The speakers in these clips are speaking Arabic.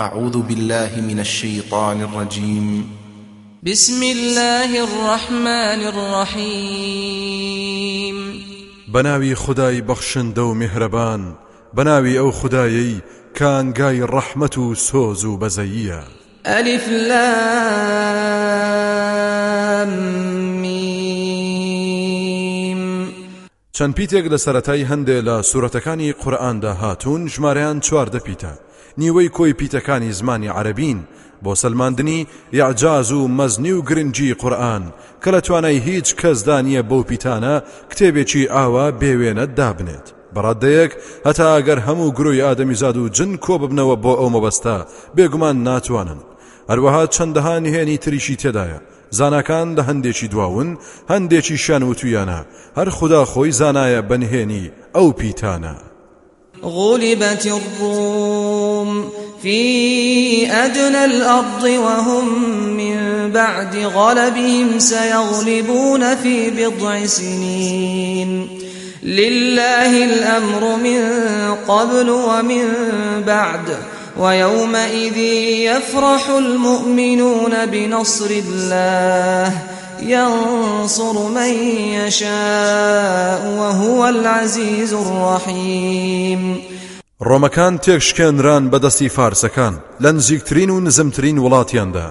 أعوذ بالله من الشيطان الرجيم. بسم الله الرحمن الرحيم. بەناوی خودای بەخشندە و میهرەبان بەناوی ئەو خودایەی کانگای ڕەحمەت و سۆز و بەزەییە ألف لام ميم. چەند پیتێک لە سەرەتای هەندێ لە سوورەتەکانی قورئاندا هاتوون ژمارەیان چواردە پیتە. نیوەی کۆی پیتەکانی زمانی عربین بۆ سلماندنی ئیعجاز و مەزنی و گرنگی قورئان کە لە توانای هیچ کەسدانە بەو پیتانە کتێبێکی ئاوا بێوێنە دابنێت. بەڕادەیەک هەتا ئەگەر هەموو گروی ئادەمیزاد و جن کۆ ببنەوە بۆ ئەو مەبەستە بێگومان ناتوانن. هەروەها چەندەها نهێنی تریشی تێدایە. زانکان لە هەندێکی دواون هەندێکی شان و تویانە. هەر خودا خۆی زانایە بەنهێنی ئەو پیتانە. غلبت الروم في أدنى الأرض وهم من بعد غلبهم سيغلبون في بضع سنين. لله الأمر من قبل ومن بعد ويومئذ يفرح المؤمنون بنصر الله ينصر من يشاء وهو العزيز الرحيم. ڕۆمەکان تێکشکێنران بەدەستی فارسەکان لە نزیکترین و نزمترین وڵاتیاندا.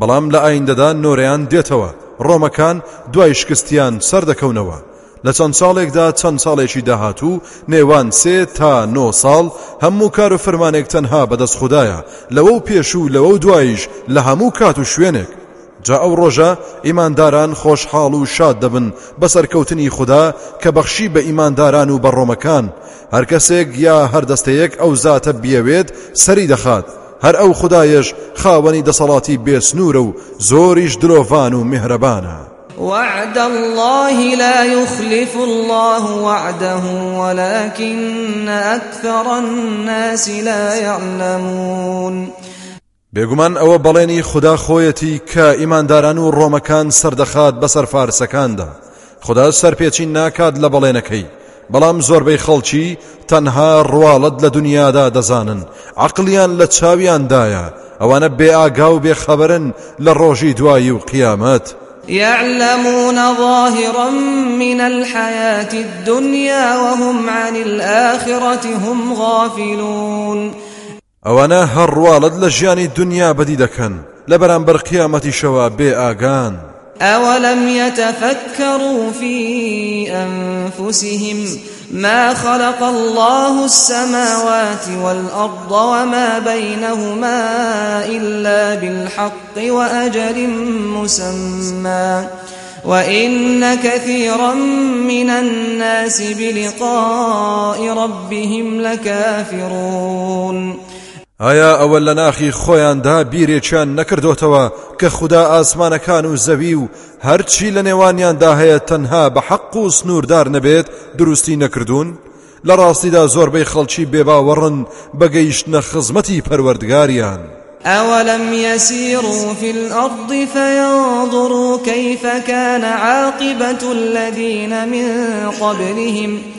بەڵام لە ئایندەدا نۆرەیان دێتەوە ڕۆمەکان دوای شکستیان سەردەکەونەوە لە چەند ساڵێکدا چەند ساڵێکی داهاتوو نێوان سێ تا نۆ ساڵ هەموو کار و فەرمانێک تەنها بەدەست خوددایە لەوە و پێش و لەوە و دوایش لە هەموو کات و شوێنێک. جا ئەو ڕۆژە ئیمانداران خۆشحاڵ و شاد دەبن بەسەرکەوتنی خوددا کە بەخشی بە ئیمانداران و هەر کەسێک یا هەردەستەیەک ئەو زاتە بیەوێت سەری دەخات هەر ئەو خدایش خاوەنی دەسەڵاتی بێسنورە و زۆریش درۆڤان و میهرەبانە وعد الله لا يخلف الله وعده ولكن أكثر الناس لا يعلمون. بێگومان ئەوە بەڵێنی خدا خۆیەتی کە ئیمانداران و ڕۆمەکان سەردەخات بەسەر فارسەکاندا. خدا سەرپێچی ناکات لە بەڵێنەکەی. بەڵام زۆربەی خەڵکی تەنها ڕواڵەت لە دنیادا دەزانن. عقلیان لە چاویاندایە. ئەوانە بێ ئاگا و بێخەبرن لە ڕۆژی دوایی و قیامەت. يعلمون ظاهرا من الحياة الدنيا وهم عن الآخرة هم غافلون. ئەوانە هەڕواڵت لە ژیانی دنیا بەدی دەکەن لە بەرامبەر قیامەتیشەوە بێ ئاگان أولم يتفكروا في أنفسهم ما خلق الله السماوات والأرض وما بينهما إلا بالحق وأجل مسمى. وإن كثيرا من الناس بلقاء ربهم لكافرون. ئایا ئەوە لە ناخی خۆیاندا بیرێکیان نەکردوتەوە کە خوددا ئاسمانەکان و زەوی و هەرچی لە نێوانیاندا هەیە تەنها بە حەق و سنووردار نەبێت دروستی نەکردوون لە ڕاستیدا زۆربەی خەڵکی بێباوەڕن بەگەیشتنە خزمەتی پەروەردگاریان أولم يسيروا في الأرض فينظروا كيف كان عاقبة الذين من قبلهم ؟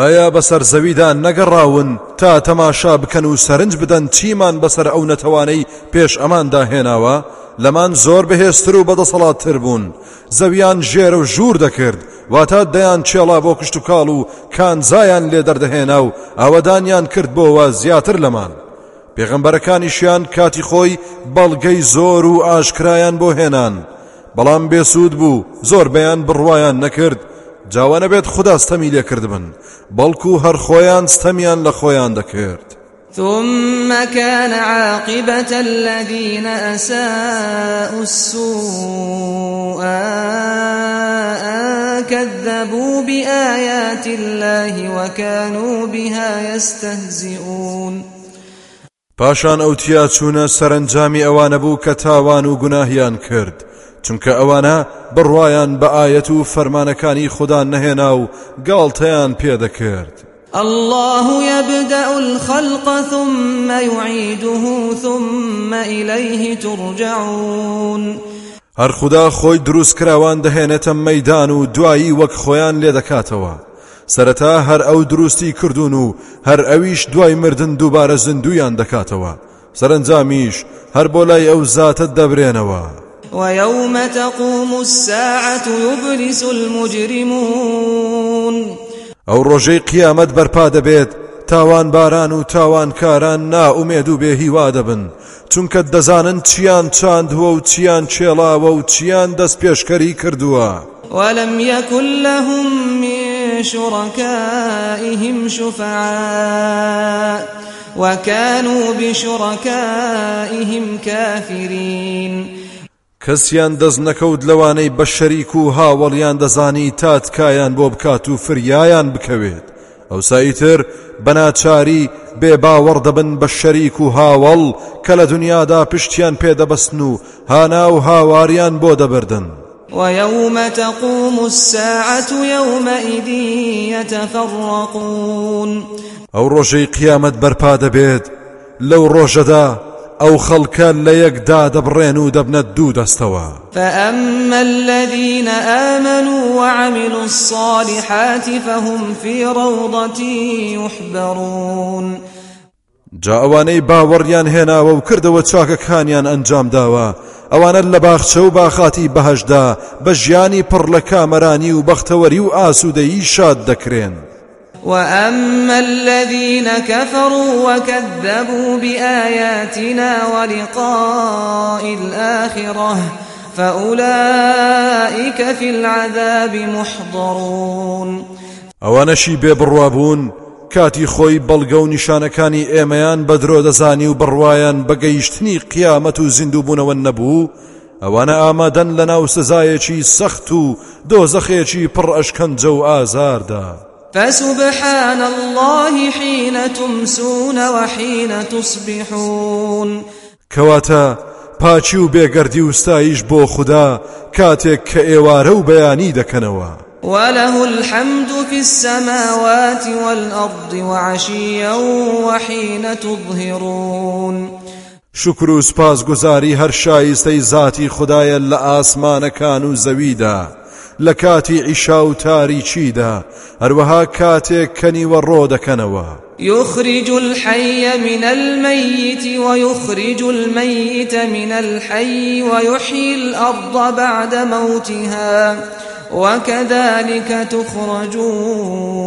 ئایا بەسەر زەویدا نەگەڕاون تا تەماشا بکەن و سەرنج بدەن چیمان بەسەر ئەو نەتەوانەی پێش ئەماندا هێناوە لەمان زۆر بەهێزتر و بەدەسەڵاتتر بوون. زەویان ژێرە و ژوور دەکرد. واتە دەیان کێڵا بۆ کشت و کاڵ و کانزایان لێ دەردەهێنا و ئەوەدانیان کرد بۆەوە زیاتر لەمان. پێغەمبەرەکانیشیان کاتی خۆی بەڵگەی زۆر و ئاشکرایان بۆ هێنان. بەڵام بێسوود بوو زۆر بەیان بڕوایان نەکرد. جاوانە بێت خدا ستەمی لێکرد بن بەڵکو هەر خۆیان ستەمیان لە خۆیان دەکرد. ثم كان عاقبة الذين أساءوا السوء كذبوا بآيات الله وكانوا بها يستهزئون. پاشان ئەو تیا چوونە سەرنجامی ئەوانە بوو کە تاوان و گوناهیان کرد. چونکە ئەوانە بڕواان بە ئاەت و فەرمانەکانی خوددا نەهێنا و گاڵتەیان پێدەکرد. الله يبدأ الخلق ثم يعيده ثم إليه ترجعون. هەر خوددا خۆی دروست کراوان دەهێنێتە مەدان و دوایی وەک خۆیان لێ دەکاتەوە. سەرەتا هەر ئەو دروستی کردوون و هەر ئەویش دوای مردن دووبارە زندویان دەکاتەوە. سەرنجامیش هەر بۆ لای ئەو زاتە دەبرێنەوە. ويوم تقوم الساعة يبلس المجرمون. ئەو ڕۆژەی قیامەت بەرپا دەبێت تاوانباران و تاوانکاران نائومێد و بێهیوا دەبن. چونکە دەزانن چیان چاندووە و چیان کێڵاوە و چیان دەستپێشکەری کردووە. ولم يكن لهم من شركائهم شفعاء وكانوا بشركائهم كافرين. کەسیان دەست نەکەوت لەوانەی بە شەریک و هاوڵیان دەزانی تاتکایان بۆ بکات و فریایان بکەوێت. ئەو سایتر بەناچاری بێ باوەڕ دەبن بە شەریک و هاوڵ کە لە دنیادا پشتیان پێدەبەستن و هانا و هاواریان بۆ دەبردن. ويوم تقوم الساعة يومئذ يتفرقون ئەو ڕۆژەی قیامەت بەرپا دەبێت. لەو ڕۆژەدا ئەو خەڵکە لە یەکدا دەبڕێن و دەبنە دوو دەستەوە فأما الذين آمنوا وعملوا الصالحات فهم في روضة يحبرون. جا ئەوانەی باوەڕیان هێناوە و کردەوە چاکەکانیان ئەنجام داوە ئەوانە لە باخچە و باخاتی بەهشدا بە ژیانی پڕ لە کامەرانی و بەختەوەری و ئاسوودەیی شاد دەکرێن وأما الذين كفروا وكذبوا بآياتنا ولقاء الآخرة فأولئك في العذاب محضرون ئەوانەشی بێبڕوابوون کاتی خۆی بەڵگە و نیشانەکانی ئێمەیان بەدرۆ دەزانی و بڕوایان بەگەیشتنی قیامەت و زیندووبوونەوە نەبوو ئەوانە ئامادەن لە ناو سزایەکی سەخت و دۆزەخێکی پڕ ئەشکەنجە و ئازاردا. فسبحان الله حين تمسون وحين تصبحون. کەواتە پاچی و بێگەردی و ستایش بۆ خوددا کاتێک کە ئێوارە و بەیانی دەکەنەوە. وله الحمد في السماوات والأرض وعشيا وحين تظهرون. شکر و سپاس گوزاری هەر شایستەی ذاتی خدایە لە ئاسمانەکان و زەویدا. لە کاتی عیشا و تاریچیدا هەروەها کاتێک کەنیوە ڕۆ دەکەنەوە. يخرج الحي من الميت ويخرج الميت من الحي ويحيي الأرض بعد موتها وكذلك تخرجون.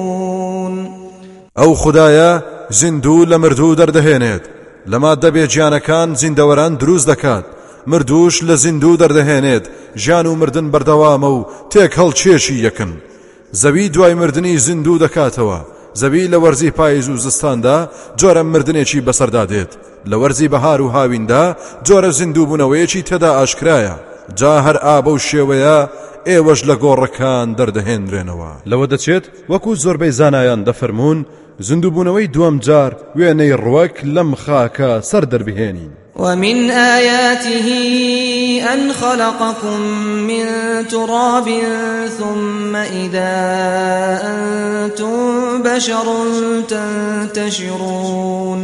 ئەو خدایە زیندوو لە مردوو دەردەهێنێت. لەما دەبێ گیانەکان زیندەوەران دروست دەکات. مردووش لە زیندوو دەردەهێنێت ژیان و مردن بەردەوامە و تێک هەڵکێشی یەکن زەوی دوای مردنی زیندوو دەکاتەوە. زەوی لە وەرزی پاییز و زستاندا جۆرە مردنێکی بەسەردادێت لە وەرزی بەهار و هاویندا جۆرە زیندوو بوونەوەیەکی تێدا ئاشکرایە. جا هەر ئابەو شێوەیە ئێوەش لە گۆڕەکان دەردەهێنرێنەوە. لەوە دەچێت وەکو زۆربەی زانایان دەفەرمونون زندوبوونەوەی دووەم جار وێنەی ڕوەک لەم خاکە سەر دەربهێنین. ومن آياته أن خلقكم من تراب ثم إذا أنتم بشر تنتشرون.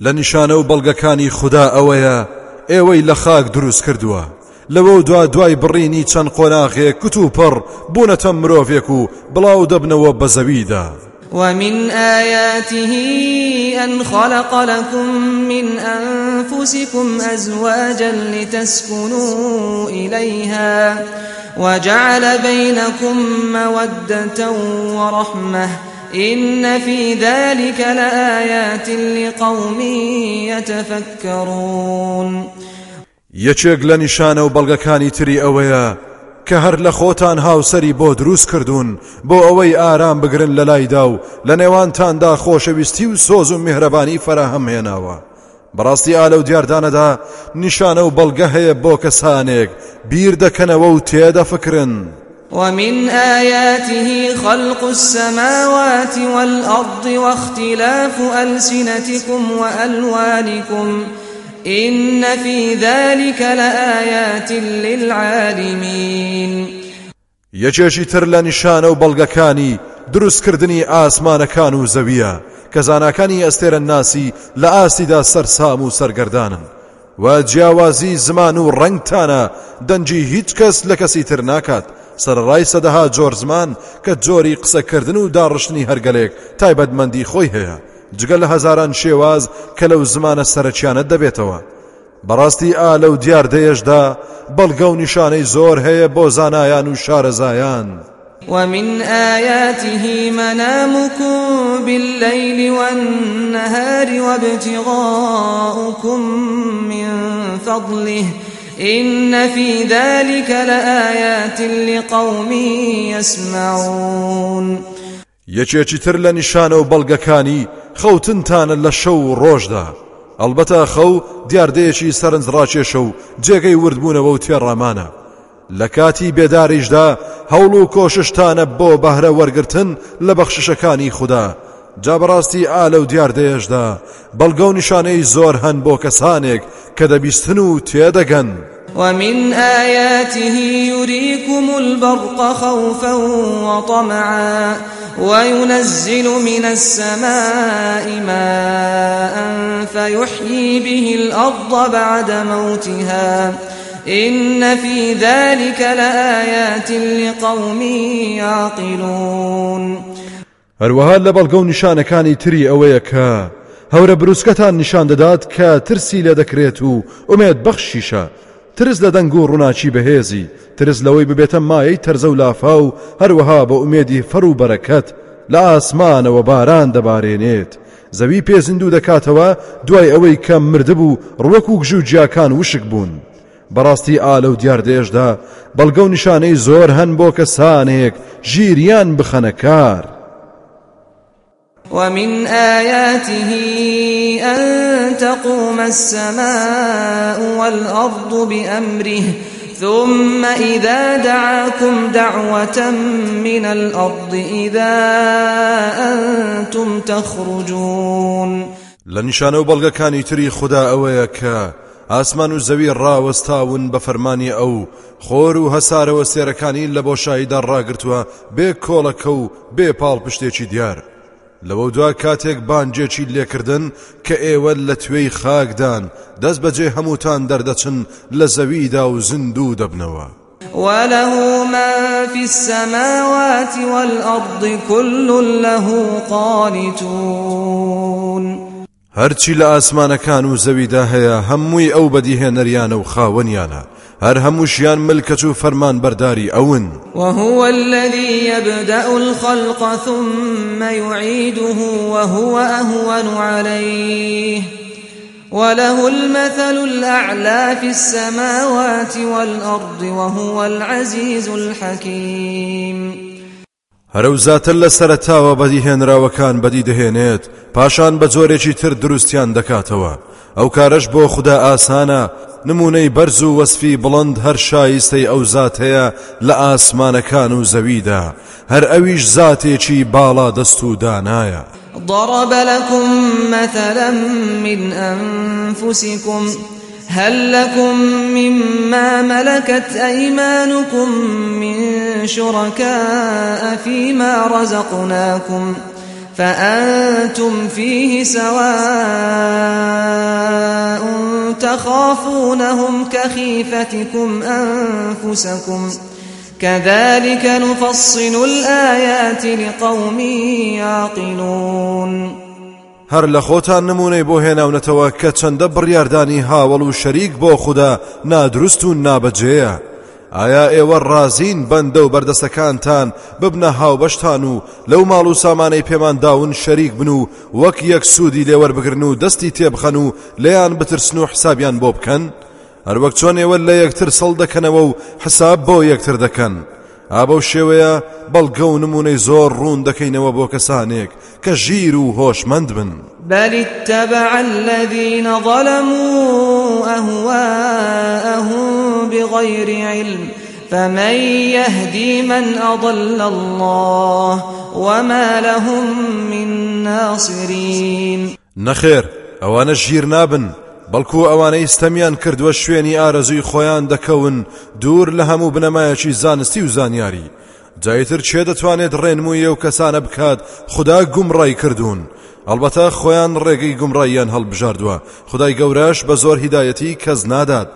لنشانه بەڵگەکانی خوددا ئەوەیە ئێوەی لە خاک دروست کردووە. لەوە دوا دوای بڕینی چەند قۆناغێک کت و پڕ بوونەتە مرۆڤێک و بڵاو دەبنەوە بە زەویدا. ومن آياته أن خلق لكم من أنفسكم أزواجا لتسكنوا إليها وجعل بينكم مودة ورحمة إن في ذلك لآيات لقوم يتفكرون. یەکێک لە نیشانە و بەڵگەکانی تری کە هەر لە خۆتان هاوسەری بۆ دروست کردوون بۆ ئەوەی ئارام بگرن لە لایدا و لە نێوانتاندا خۆشەویستی و سۆز و میهرەبانی فراهەم هێناوە. بەڕاستی ئالە و دیاردانەدا نیشانە و بەڵگە هەیە بۆ کەسانێک بیر دەکەنەوە و تێدە فکرن. ومن آياته خلق السماوات والأرض واختلاف ألسنتكم وألوانكم إن في ذلك لآيات للعالمين. یەکێکی تر لە نیشانە و بەڵگەکانی دروستکردنی ئاسمانەکان و زەویە کە زانکانی ئەستێرە ناسی لە ئاسیدا سەرسام و سەرگەردانن. و جیاوازی زمان و ڕنگتانە دەنجی هیچ کەس لە کەسی تر ناکات. سەرڕای سەدەها جۆر زمان کە جۆری قسەکردن و داڕشتنی هەرگەلێک تایبەتمەندی خۆی هەیە. جگە لە هەزاران شێواز کە لەو زمانە سەرچیانە دەبێتەوە. بەڕاستی ئا لەو دیار دەیەشدا بەڵگە و نیشانەی زۆر هەیە بۆ زانایان و شارەزایان. ومن آياته منامكم بالليل والنهار وابتغاؤكم من فضله. إن في ذلك لآيات لقوم يسمعون. یەکێکی تر لە نیشانە و بەڵگەکانی خەوتنتانە لە شەو ڕۆژدا. ئەلبەتە خەو دیاردەیەکی سەرنجڕاکێشە و جێگەی وردبوونەوە و تێڕامانە. لە کاتی بێداریشدا هەوڵ و کۆششتانە بۆ بەهرە وەرگتن لە بەخششەکانی خوددا. جا بەڕاستی ئالە و دیاردەیەشدا بەڵگە و نیشانەی زۆر هەن بۆ کەسانێک کە دەبیستن و تێدەگەن. ومن آياته يريكم البرق خوفا وطمعا وينزل من السماء ماء فيحيي به الأرض بعد موتها. إن في ذلك لآيات لقوم يعقلون. هەروەها لە بەڵگە و نیشانەکانی تری ئەوەیە کە هەورە بروسکەتان نیشان دەدات کە ترسی لێ دەکرێت ترس لە دەنگ و ڕووناچی بەهێزی ترس لەوەی ببێتە مایەی تەرزە و لافا و هەروەها بە ئومێدی فەر و بەرەکەت لە ئاسمانەوە باران دەبارێنێت زەوی پێزیندوو دەکاتەوە دوای ئەوەی کەم مردبوو ڕوەک و گژ و جیاکان وشک بوون بەڕاستی ئالە و دیاردێشدا بەڵگە و نیشانەی زۆر هەن بۆ کەسانێک ژیریان بخەنە کار. ومن آياته أن تقوم السماء والأرض بأمره ثم إذا دعاكم دعوة من الأرض إذا أنتم تخرجون. لنشان وبلغكاني تري خدا أويك ئاسمان و زەوی ڕاوەستاون بە فەرمانی ئەو خۆر و هەسارە و ئەستێرەکانی لە بۆشاییدا ڕاگرتووە بێ کۆڵەکە و بێ لەوە دوا کاتێک بانجێکی لێکردن کە ئێوە لە توێی خاکدان دەست بەجێ هەمووتان دەردەچن لە زەویدا و زیندوو دەبنەوە. وله ما في السماوات والأرض كل له قانتون. هەرچی لە ئاسمانەکان و زەویدا هەیە هەمووی ئەو بەدیهێنەریانە و خاوەنیانە. هەر هەمووشیان ملکەچ و فەرمان بەرداری ئەون. وهو الذي يبدأ الخلق ثم يعيده وهو أهون عليه. وله المثل الأعلى في السماوات والأرض وهو العزيز الحكيم. هەرە زاتە لە سەرتاوە بەدیهێنراوەکان بەدی دەهێنێت پاشان بە جۆرێکی تر دروستیان دەکاتەوە. ئەو کارش بۆ خوددا ئاسانە نمونەی بەرز و وەسفی بڵند هەر شایستەی ئەو زات هەیە لە ئاسمانەکان و زەویدا. هەر ئەویش زاتێکی باڵا دەست و دانایە. ضرب لكم مثلا من أنفسكم هل لكم مما ملكت أيمانكم من شركاء فيما رزقناكم؟ فأنتم فيه سواء تخافونهم كخيفتكم أنفسكم كذلك نفصل الآيات لقوم يعقلون. هەر لە خۆتان نمونەی بۆ هێناونەتەوە کە چەندە بڕیاردانی هاوڵ و شەریک بۆ خوددا نادروست ئایا ئێوە ڕازین بەندە و بەردەستەکانتان ببنە هاوبەشتان و لەو ماڵ و سامانەی پێمان داون شەریک بن و وەک یەک سوودی لێوەربگرن و دەستی تێبخەن و لەیان بترسن و حسابیان بۆ بکەن؟ هەروەک چۆن ئێوە لە یەکتر سەڵ دەکەنەوە و حساب بۆ یەکتر دەکەن. ئابەو شێوەیە بەڵگە و نمونەی زۆر ڕوون دەکەینەوە بۆ کەسانێک کە ژیر و هۆشمەند بن. بل اتبع الذين ظلموا أهواءهم بغير علم فمن يهدي من أضل الله وما لهم من ناصرين. نەخێر ئەوانە ژیر نابن بەڵکو ئەوانەی ستەمیان کردووە شوێنی ئارەزوی خۆیان دەکەون دوور لە هەموو بنەمایەکی زانستی و زانیاری. جا ئیتر کێ دەتوانێت ڕێنمویی ئەو کەسانە بکات خدا گومڕای کردوون. ئەلبەتە خۆیان ڕێگەی گومڕاییان هەڵبژاردووە. خدای گەورەش بە زۆر هیدایەتی کەس نادات.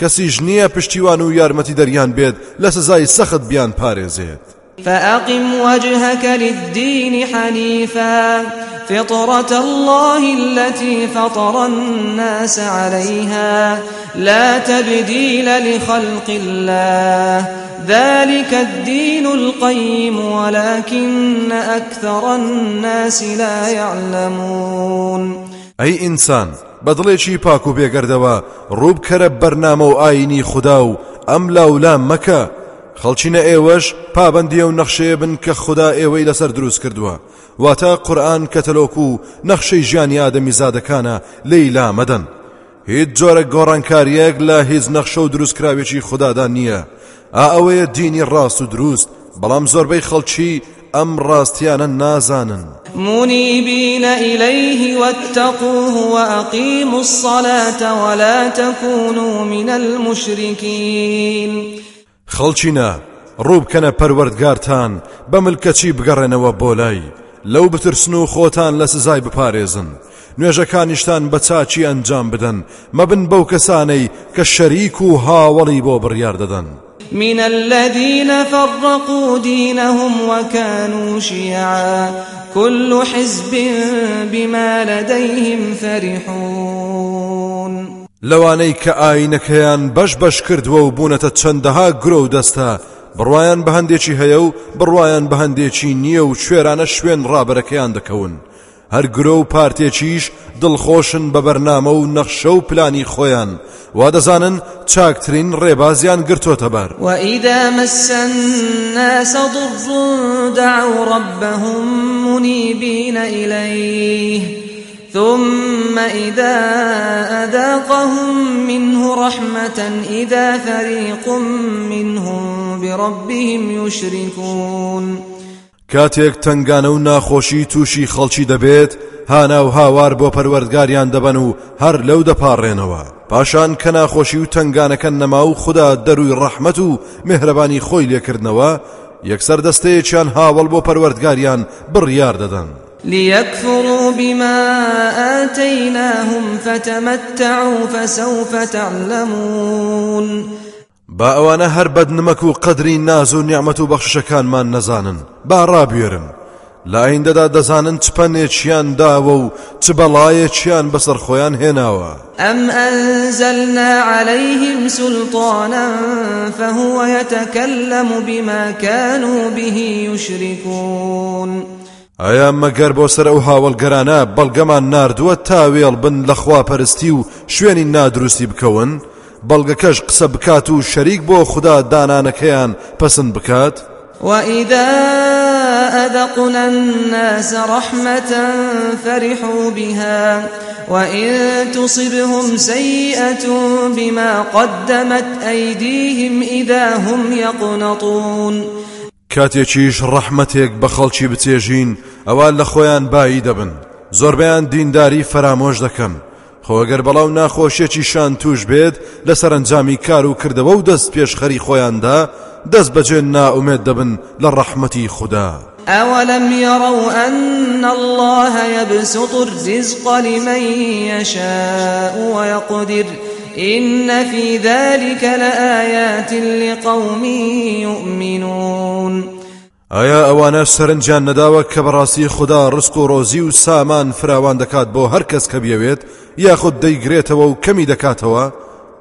کەسیش نییە پشتیوان و یارمەتی دەریان بێت لە سزای سەخت بیان پارێزێت. فأقم وجهك للدين حنيفا فطرة الله التي فطر الناس عليها. لا تبديل لخلق الله ذلك الدين القيم ولكن أكثر الناس لا يعلمون. أي إنسان بەدڵێکی پاک و بێگەردەوە ڕووبکەرە بەرنامە و ئاینی خوددا و ئەم لاولام مەکە. خەڵچینە ئێوەش پابەندی ئەو نەخشەیە بن کە خوددا ئێوەی لەسەر دروست کردووە. واتە قورآن کەتەلۆک و نەخشەی ژیانی ئادەمی زادەکانە لەیلا مەدەن. هیچ جۆرە گۆڕانکاریەک لە هیچ نەخشە و دروستکراوێکی خوددادا نییە. ئا ئەوەیە دینی ڕاست و دروست بەڵام زۆربەی خەڵکی ئەم ڕاستیانە نازانن منيبين إليه واتقوه وأقيموا الصلاة ولا تكونوا من المشركين. خلچنا روب كان پروردگارتان بملكتي بگرنوا بولاي لو بترسنو خوتان لسزاي بپاريزن نوێژەکانیشتان بە چاچی ئەنجام بدەن مەبن بەو کەسانەی کە شەریک و هاوەڵی بۆ بڕیار دەدەن. من الذين فرقوا دينهم وكانوا شيعا. كل حزب بما لديهم فرحون. لەوانەی کە ئاینەکەیان بەش بەش کردووە و بوونەتە چەندەها گرۆ و دەستە بڕواان بە هەندێکی هەیە و بڕواان بە هەندێکی نییە و شوێرانە هەر گرۆ و پارتێکیش دڵخۆشن بە بەرنامە و نەخشە و پلانی خۆیان. وا دەزانن چاکترین ڕێبازیان گرتۆتە بەر. الناس ضر دعوا ربهم منيبين إليه ثم إذا أذاقهم منه رحمة إذا فريق منهم بربهم يشركون کاتێک تنگانە و ناخۆشی تووشی خەڵکی دەبێت هانا و هاوار بۆ پەروەردگاریان دەبەن و هەر لەو دەپاڕێنەوە پاشان کە ناخۆشی و تنگانەکەن نەما و خدا دەروی ڕەحمەت و مهرەبانی خۆی لێکردنەوە یەکسەر دەستەیەکیان هاوڵ بۆ پەروەردگاریان بڕیار دەدەن. ليكفروا بما آتيناهم فتمتعوا فسوف تعلمون با ئەوانە هەر بەدنمەک و قەدری ناز و نیعممە و بەخشەکانمان نەزانن. با ڕابێرن لە ئایندەدا دەزانن چپەنێکیان داوە و چ بەڵایەکیان بەسەر خۆیان هێناوە. ئەم ئەنزلنا عليهلەیهم سلطانا فهو يتكلم بما كانوا به يشركون. ئایا مەگەر بۆ سەر ئەو هاوڵگەرانە بەڵگەمان نردووە تاوێڵ بن لە خواپەرستی و شوێنی نادروستی بکەون؟ بەڵگەکەش قسە بکات و شەریک بۆ خوددا دانانەکەیان پسند بکات وإذا أذقنا الناس رحمة فرحوا بها وإن تصبهم سيئة بما قدمت أيديهم إذا هم يقنطون. کاتێکیش ڕەحمەتێک بە خەڵکی بچێژین ئەوە لە خۆیان بایی دەبن زۆربیان دینداری فەرامۆش دەکەن. خۆگەر بەڵاو ناخۆشیێکی شان توش بێت لە سەرنجامی کار و کردەوە و دەست پێشخەری دەست بەجێ ناومێت دەبن لە ڕەحمەتی خوددا. أولم يروا أن الله يبسط الرزق لمن يشاء ويقدر إن في ذلك لآيات لقوم يؤمنون. ئایا ئەوانە سەرنجیان نەداوە کە بەڕاستی خوددا ڕسک و ڕۆزی و سامان فراوان دەکات بۆ هەر کەس کە بێوێت یاخود دەیگرێتەوە و کەمی دەکاتەوە؟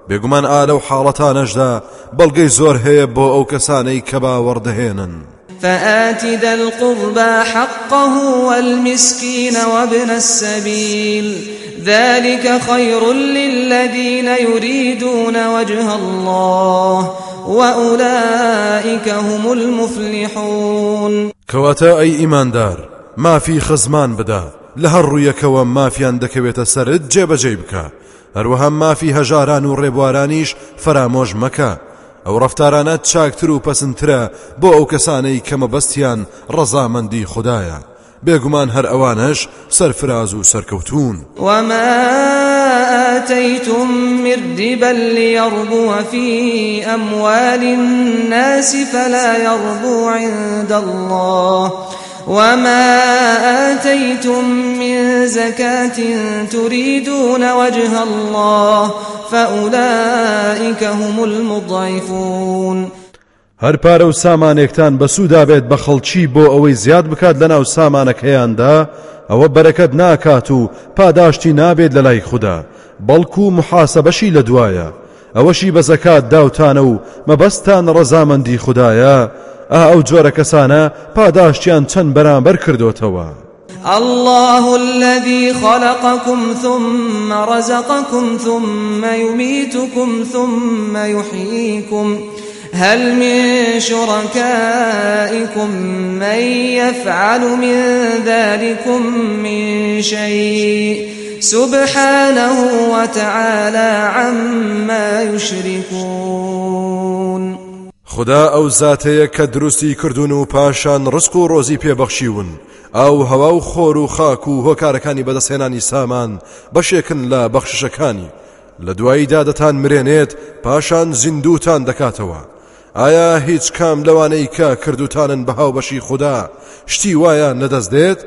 بێگومان ئالە و حاڵەتانەشدا بەڵگەی زۆر هەیە بۆ ئەو کەسانەی کە باوەڕدەهێنن فآت ذا القربى حقه والمسكين وابن السبيل. ذلك خير للذين يريدون وجه الله. وأولئك هم المفلحون. کەواتە ئەی ئیماندار مافی خزمان بدە لە هەر ڕوویەکەوە مافیان دەکەوێتە سرت جێبەجێ بکە هەروەها مافی هەژاران و ڕێبوارانیش فەرامۆش مەکە ئەو ڕفتارانە چاکتر و پەسنترە بۆ ئەو کەسانەی کە مەبەستیان ڕەزامەندی خدایە بێگومان هەر ئەوانش سەرفراز و سەرکەوتون وما آتيتم من ربا ليربو في أموال الناس فلا يربو عند الله وما آتيتم من زكاة تريدون وجه الله فأولئك هم المضعفون. هەر پارە و سامانێکتان بێت بە خەڵکی بۆ ئەوەی زیاد بکات لەناو سامانەکەیاندا ئەوە بەرەکەت ناکات و پاداشتی نابێت لە لای خوددا بەڵکو و محاسەبەشی لە دوایە. ئەوەشی بە زەکات داوتانە و مەبەستان ڕەزامەندی خوددایە ئا ئەو جۆرە کەسانە پاداشتیان چەند بەرامبەر کردوتەوە. الله الذي خلقكم ثم رزقكم ثم يميتكم ثم يحييكم. هل من شركائكم من يفعل من ذلكم من شيء؟ سبحانه وتعالى عما يشركون. خدا ئەو زاتەیە کە دروستی کردوون و پاشان ڕسک و ڕۆزی پێبەخشیون. ئەو هەوا و خۆر و خاک و سامان بەشێکن لە بەخشەکانی لە دواییدا دەتان مرێنێت پاشان زیندوتان دەکاتەوە. ئایا هیچ کام لەوانەی کە کردوتانن بەهاو بەشی خوددا؟ شتی وایە نەدەست دێت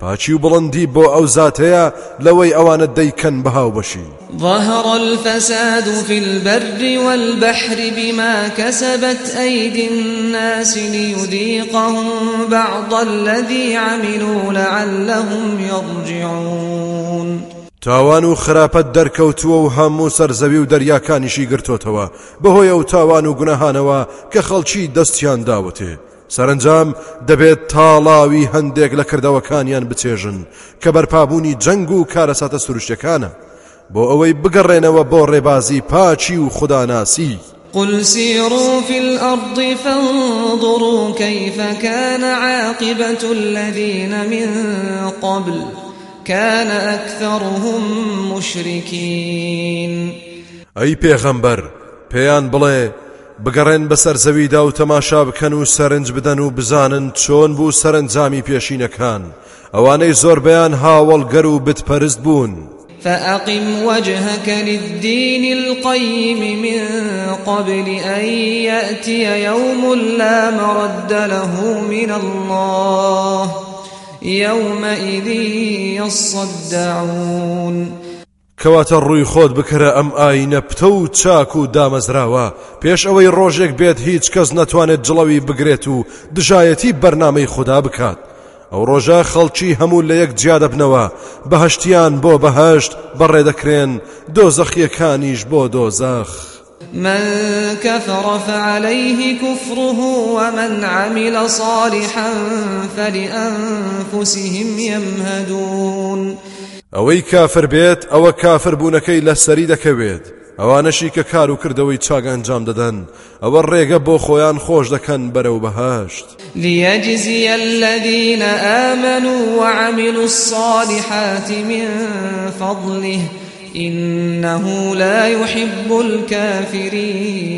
پاچی و بڵندی بۆ ئەو زاتەیە لەوەی ئەوانە دەیکەن بەهاو بەشی. ظهر الفساد في البر والبحر بما كسبت أيدي الناس ليذيقهم بعض الذي عملوا لعلهم يرجعون. تاوان و خراپەت دەرکەوتووە و هەموو سەرزەوی و دەریاکانیشی گرتوتەوە. بەهۆی ئەو تاوان و گونەهانەوە کە خەڵکی دەستیان داوتێ. سەرنجام دەبێت تاڵاوی هەندێک لە کردەوەکانیان بچێژن کە بەرپابوونی جەنگ و کارەساتە سروشتەکانە. بۆ ئەوەی بگەڕێنەوە بۆ ڕێبازی پاچی و خوداناسی. قل سيروا في الأرض فانظروا كيف كان عاقبة الذين من قبل كان أكثرهم مشركين. ئەی پێغەمبەر پێیان بڵێ بگەڕێن بەسەر زەویدا و تەماشا بکەن و سەرنج بدەن و بزانن چۆن بوو سەرنجامی پێشینەکان. ئەوانەی زۆربیان هاوڵگەر و بتپەرست بوون. فأقم وجهك للدين القيم من قبل أن يأتي يوم لا مرد له من الله. يومئذ يصدعون. کەواتە ڕووی خۆت بکرە ئەم ئاینە پتە و چاک و دامەزراوە. پێش ئەوەی ڕۆژێک بێت هیچ کەس نەتوانێت جڵەوی بگرێت و دژایەتی بەرنمەی خوددا بکات. ئەو ڕۆژە خەڵکی هەموو لە یەک جیا دەبنەوە بەهشتیان بۆ بەهشت بەڕێدەکرێن دۆزەخیەکانیش بۆ دۆزەخ. من كفر فعليه كفره ومن عمل صالحا فلأنفسهم يمهدون. ئەوەی کافر بێت ئەوە کافر بوونەکەی لە سەری دەکەوێت ئەوانەشی کە کار و کردەوەی چاگ ئەنجام دەدەن. ئەوە ڕێگە بۆ خۆیان خۆش دەکەن بەرەو بەهاشت ليجزي الذين آمنوا وعملوا الصالحات من فضله. إنه لا يحب الكافرين.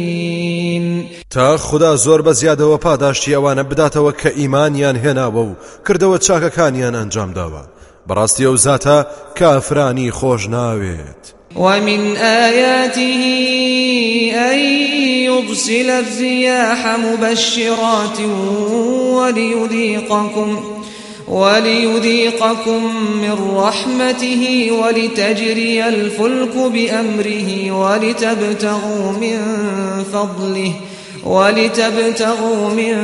تا خدا زۆر بە زیادەوە پاداشتی ئەوانە بداتەوە کە ئیمانیان هێناوە و کردەوە چاکەکانیان ئەنجام داوە. بەڕاستی ئەو زاتە کافرانی خۆش ناوێت. ومن آياته أن يرسل الرياح مبشرات وليذيقكم وليذيقكم من رحمته ولتجري الفلك بأمره ولتبتغوا من فضله ولتبتغوا من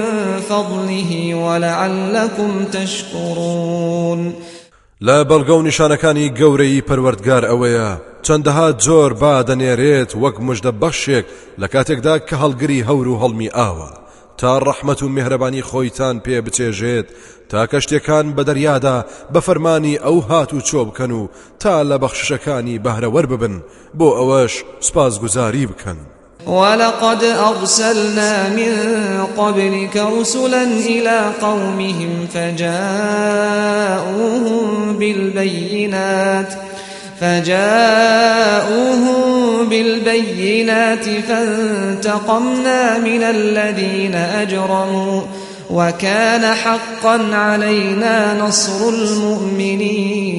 فضله ولعلكم تشكرون. لە بەڵگە و نیشانەکانی گەورەی پەروەردگار ئەوەیە. چەندەها جۆر با دەنێرێت وەک مژدە بەخشێک لە کاتێکدا کە هەڵگری هەور و هەڵمی تا ڕەحمەت و میهرەبانی خۆیتان پێ بچێژێت تا کەشتەکان بە دەریادا بە فەرمانی ئەو هات و چۆ بکەن و تا لە بەخشەکانی ببن بۆ ئەوەش سپاس گوزاری بکەن. ولقد أرسلنا من قبلك رسلا إلى قومهم فجاءوهم بالبينات فجاءوهم بالبينات فانتقمنا من الذين أجرموا وكان حقا علينا نصر المؤمنين.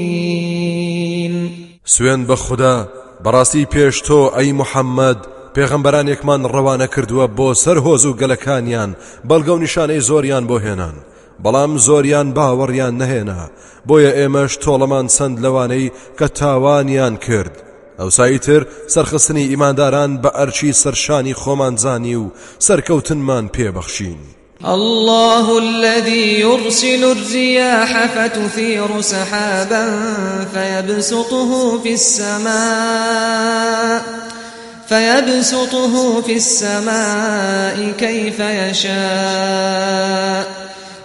سوين بخدا براسي بيشتو أي محمد پێغەمبەرانێکمان ڕەوانە کردووە بۆ سەر هۆز و گەلەکانیان بەڵگە و نیشانەی زۆریان بۆ هێنان بەڵام زۆریان باوەڕیان نەهێنا. بۆیە ئێمەش تۆڵەمان چەند لەوانەی کە تاوانیان کرد. ئەوساییتر سەرخستنی ئیمانداران بە ئەرچی سەرشانی خۆمانزانی و سەرکەوتنمان پێبەخشین. الله الذي يرسل الرياح فتثير سحابا فيبسطه في السماء فيبسطه في السماء كيف يشاء.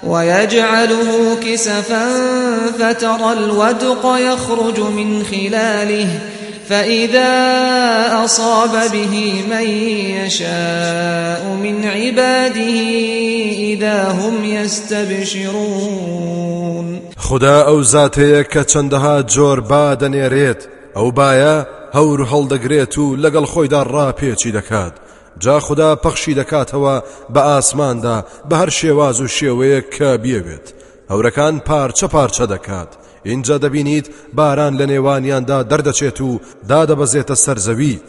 ويجعله كسفا فترى الودق يخرج من خلاله فإذا أصاب به من يشاء من عباده إذا هم يستبشرون. خدا أو ذاتي كچندها جور بادن يريت أو بايا هەور هەڵدەگرێت و لەگەڵ خۆیدا دەکات. جا خدا پەخشی دەکاتەوە بە ئاسماندا بە هەر شێواز و شێوەیەک بیەوێت. هەورەکان پارچە پارچە دەکات. اینجا دەبینیت باران لە نێوانیاندا دەردەچێت و دادەبەزێتە سەرزەوی.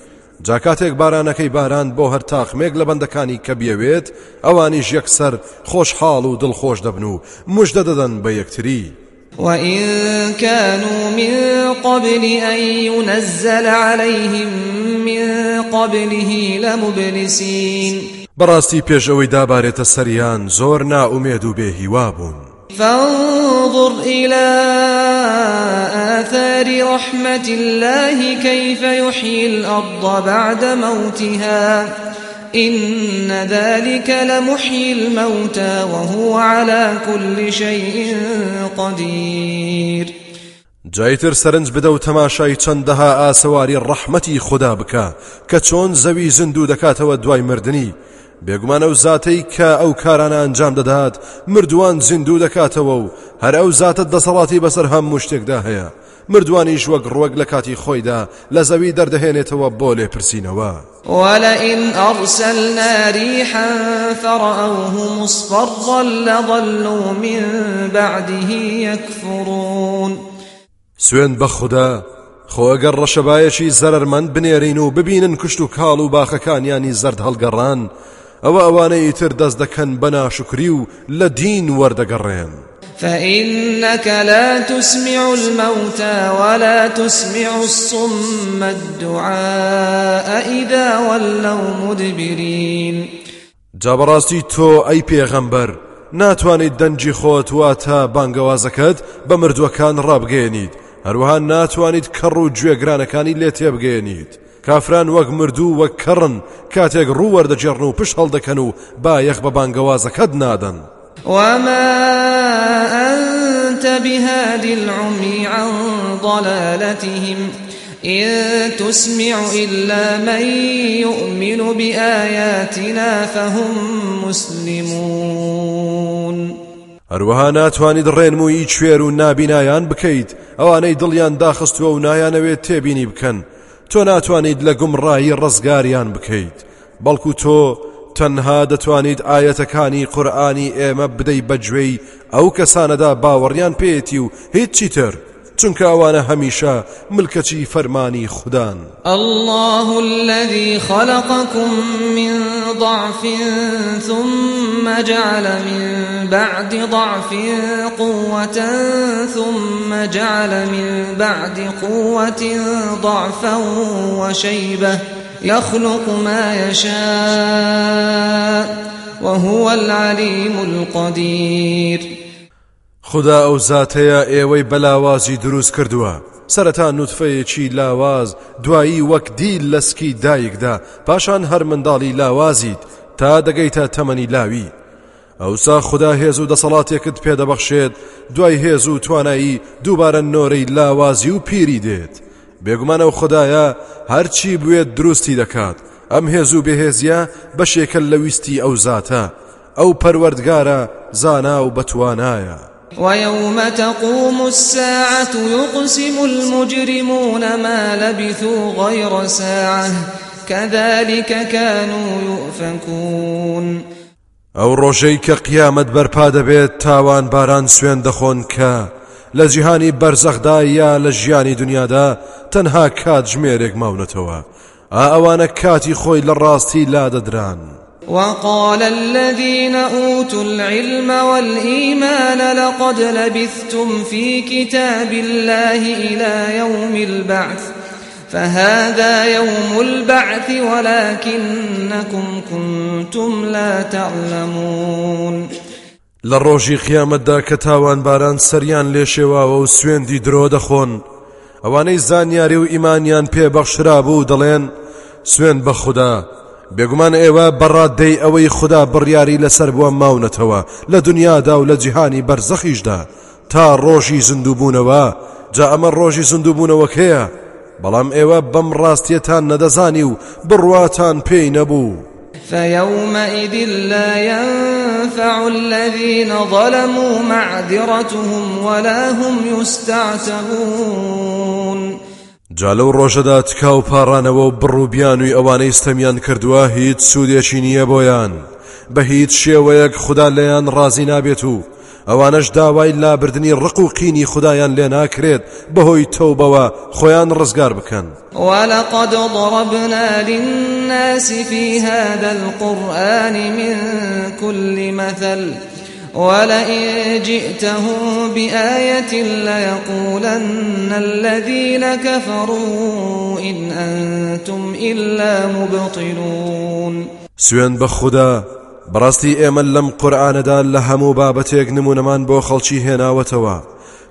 جا کاتێک بارانەکەی باران بۆ هەر تاخمێک لە بەندەکانی کە بیەوێت ئەوانیش یەکسەر خۆشحاڵ و دڵخۆش دەبن و مژدە دەدەن بە یەکتری. وإن كانوا من قبل أن ينزل عليهم من قبله لمبلسين. بەڕاستی پێش ئەوەی دابارێتە سەریان زۆر ناومێد و بێهیوا بوون فانظر إلى آثار رحمة الله كيف يحيي الأرض بعد موتها. إن ذلك لمحيي الموتى وهو على كل شيء قدير. جایتر سەرنج بدە و تەماشای چەندەها ئاسەواری ڕەحمەتی خوددا بکە کە چۆن زەوی زیندوو دەکاتەوە دوای مردنی. بێگومانە و زاتەی کە ئەو کارانە ئەنجام دەدات مردووان زیندوو دەکاتەوە و هەر ئەو زاتت دەسەڵاتی بەسەر هەموو شتێکدا هەیە. مردوانیش وەک ڕوەک لە کاتی خۆیدا لە زەوی دەردەهێنێتەوە بۆ لێپرسینەوە. ولئن أرسلنا ريحا فرأوه مصفرا لظلوا من بعده يكفرون سوێن بە خوددا خۆگەر ڕەشەبایەکی زەرمەند بنێرین و ببینن کشت و کاڵ و باخەکانیانی زرد هەڵگەڕان ئەوە ئەوانەی تر دەست دەکەن بە ناشکری و لە دین وەردەگەڕێن. فإنك لا تسمع الموتى ولا تسمع الصم الدعاء إذا ولوا مدبرين. جابڕاستی تۆ ئەی پێغەمبەر ناتوانیت دەنجی خۆت واتە بانگەوازەکەت بە مردووەکان ڕابگەێنیت. هەروەها ناتوانیت کەڕ و گوێگرانەکانی لێ تێبگەێنیت کافران وەک مردوو وەک کەڕن کاتێک ڕوو وەردەجێڕن و پشت هەڵدەکەن و با یەخ بە بانگەوازەکەت نادەن. وما أنت بهاد العمي عن ضلالتهم إن تسمع إلا من يؤمن بآياتنا فهم مسلمون هەروەها ناتوانیت ڕێنمووی کوێر و نابینایان بکەیت. ئەوانەی دڵیان داخستووە و نایانەوێت تێبینی بکەن. تۆ ناتوانیت لە گومڕایی ڕزگاریان بکەیت. بەڵکو تۆ تەنها دەتوانیت ئاەتەکانی قورآانی ئێمە بدەی بەگوێی ئەو کەسانەدا باوەڕیان پێێتی و هیچی تر. چونکە ئەوانە هەمیشە ملکەچی فەرمانی خوددان. الله الذي خلقكم من ضعف ثم جعل من بعد ضعف قوة ثم جعل من بعد قوة ضعفا وشيبة يخلق ما يشاء وهو العليم القدير. خدا ئەو زاتەیە ئێوەی بە لاوازی دروست کردووە. سەرەتا نوتفەیەکی لاواز دوایی وەک دیل لە سکی دایکدا. پاشان هەر منداڵی لاوازیت تا دەگەیتە تەمەنی لاوی. ئەوسا خدا هێز و دەسەڵاتێکت پێدەبەخشێت دوای هێز و توانایی دووبارە نۆرەی لاوازی و پیری دێت. بێگومان ئەو خدایە هەرچی بوێت دروستی دەکات. ئەم هێز و بەهێزیە بەشێکە لە ویستی ئەو زاتە. ئەو پەروەردگارە زانا و بەتوانایە. ويوم تقوم الساعة يقسم المجرمون ما لبثوا غير ساعة. كذلك كانوا يؤفكون. ئەو ڕۆژەی کە قیامەت بەرپا تاوان باران سوێن دەخۆن کە لە جیهانی بەرزەخدا یا لە ژیانی دنیادا تەنها کات ئا ئەوانە کاتی خۆی لە ڕاستی لا دەدران وقال الذين أوتوا العلم والإيمان لقد لبثتم في كتاب الله إلى يوم البعث فهذا يوم البعث ولكنكم كنتم لا تعلمون. لە ڕۆژی قیامەتدا کە تاوان باران سەریان لێشێواوە و سوێندی درۆ دەخۆن. ئەوانەی زانیاری و ئیمانیان پێبەخشرا بوو دەڵێن سوێن بە بێگومان ئێوە بەڕاددەی ئەوەی خوددا بڕیاری لەسەر بووە ماونەتەوە لە دنیادا و لە جیهانی بەرزەخیشدا. تا ڕۆژی زیندوبوونەوە جا ئەمە ڕۆژی زیندوبوونەوەکەیە بەڵام ئێوە بەم ڕاستیەتان نەدەزانی و بڕواتان پێی نەبوو. فيومئذ لا ينفع الذين ظلموا معذرتهم ولا هم يستعتبون جا لەو ڕۆژەدا تکا و پاڕانەوە و بڕووبیانووی ئەوانەی ستەمیان کردووە هیچ سوودێکی نییە بۆیان. بە هیچ شێوەیەک خوددا لەیان ڕازی نابێت و ئەوانەش داوای لابردنی ڕق و قینی خدایان لێ ناکرێت بەهۆی تەوبەوە خۆیان ڕزگار بکەن. ولقد ضربنا للناس في هذا القرآن من كل مثل ولئن جئتهم بآية ليقولن الذين كفروا إن أنتم إلا مبطلون. سوێن بە خوددا بەڕاستی ئێمە لەم قورآانەدا لە هەموو بابەتێک نمونەمان بۆ خەڵکی هێناوەتەوە.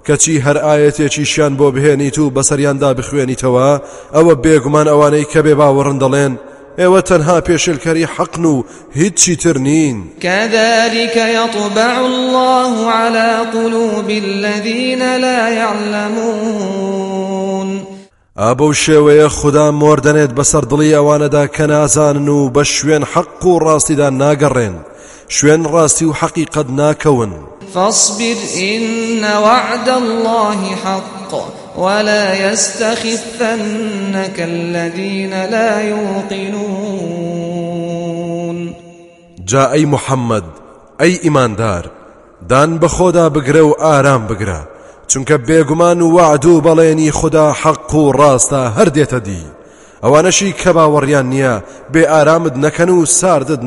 کەچی هەر ئاەتێکیشیان بۆ بهێنیت و بەسەریاندا بخوێنیتەوە ئەوە بێگومان ئەوانەی کە بێ باوەڕن دەڵێن ئێوە تەنها پێشلکەری حەقن و هیچی تر نین كذلك يطبع الله على قلوب الذين لا يعلمون. ئابە شێوەیە خوددا مۆردەنێت بەسەر دڵی ئەوانەدا کە نازانن و بە شوێن حەق و ڕاستیدا ناگەڕێن شوێن ڕاستی و حەقیقەت ناکەون فاصبر إن وعد الله حق. ولا يستخفنك الذين لا يوقنون. جا ئەی محەممەد ئەی ئیماندار دان بە خۆدا بگرە و ئارام بگرە چونکە بێگومان و وعد و بەڵێنی خدا حەق و ڕاستە هەردێتە دی. ئەوانەشی کە باوەڕیان نییە بێ ئارامت نەکەن و ساردت